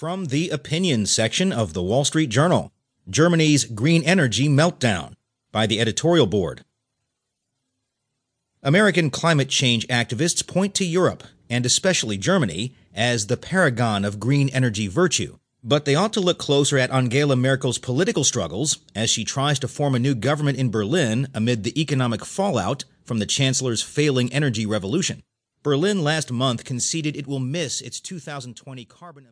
From the opinion section of the Wall Street Journal Germany's Green Energy Meltdown by the editorial board. American climate change activists point to Europe, and especially Germany, as the paragon of green energy virtue. But they ought to look closer at Angela Merkel's political struggles as she tries to form a new government in Berlin amid the economic fallout from the chancellor's failing energy revolution. Berlin last month conceded it will miss its 2020 carbon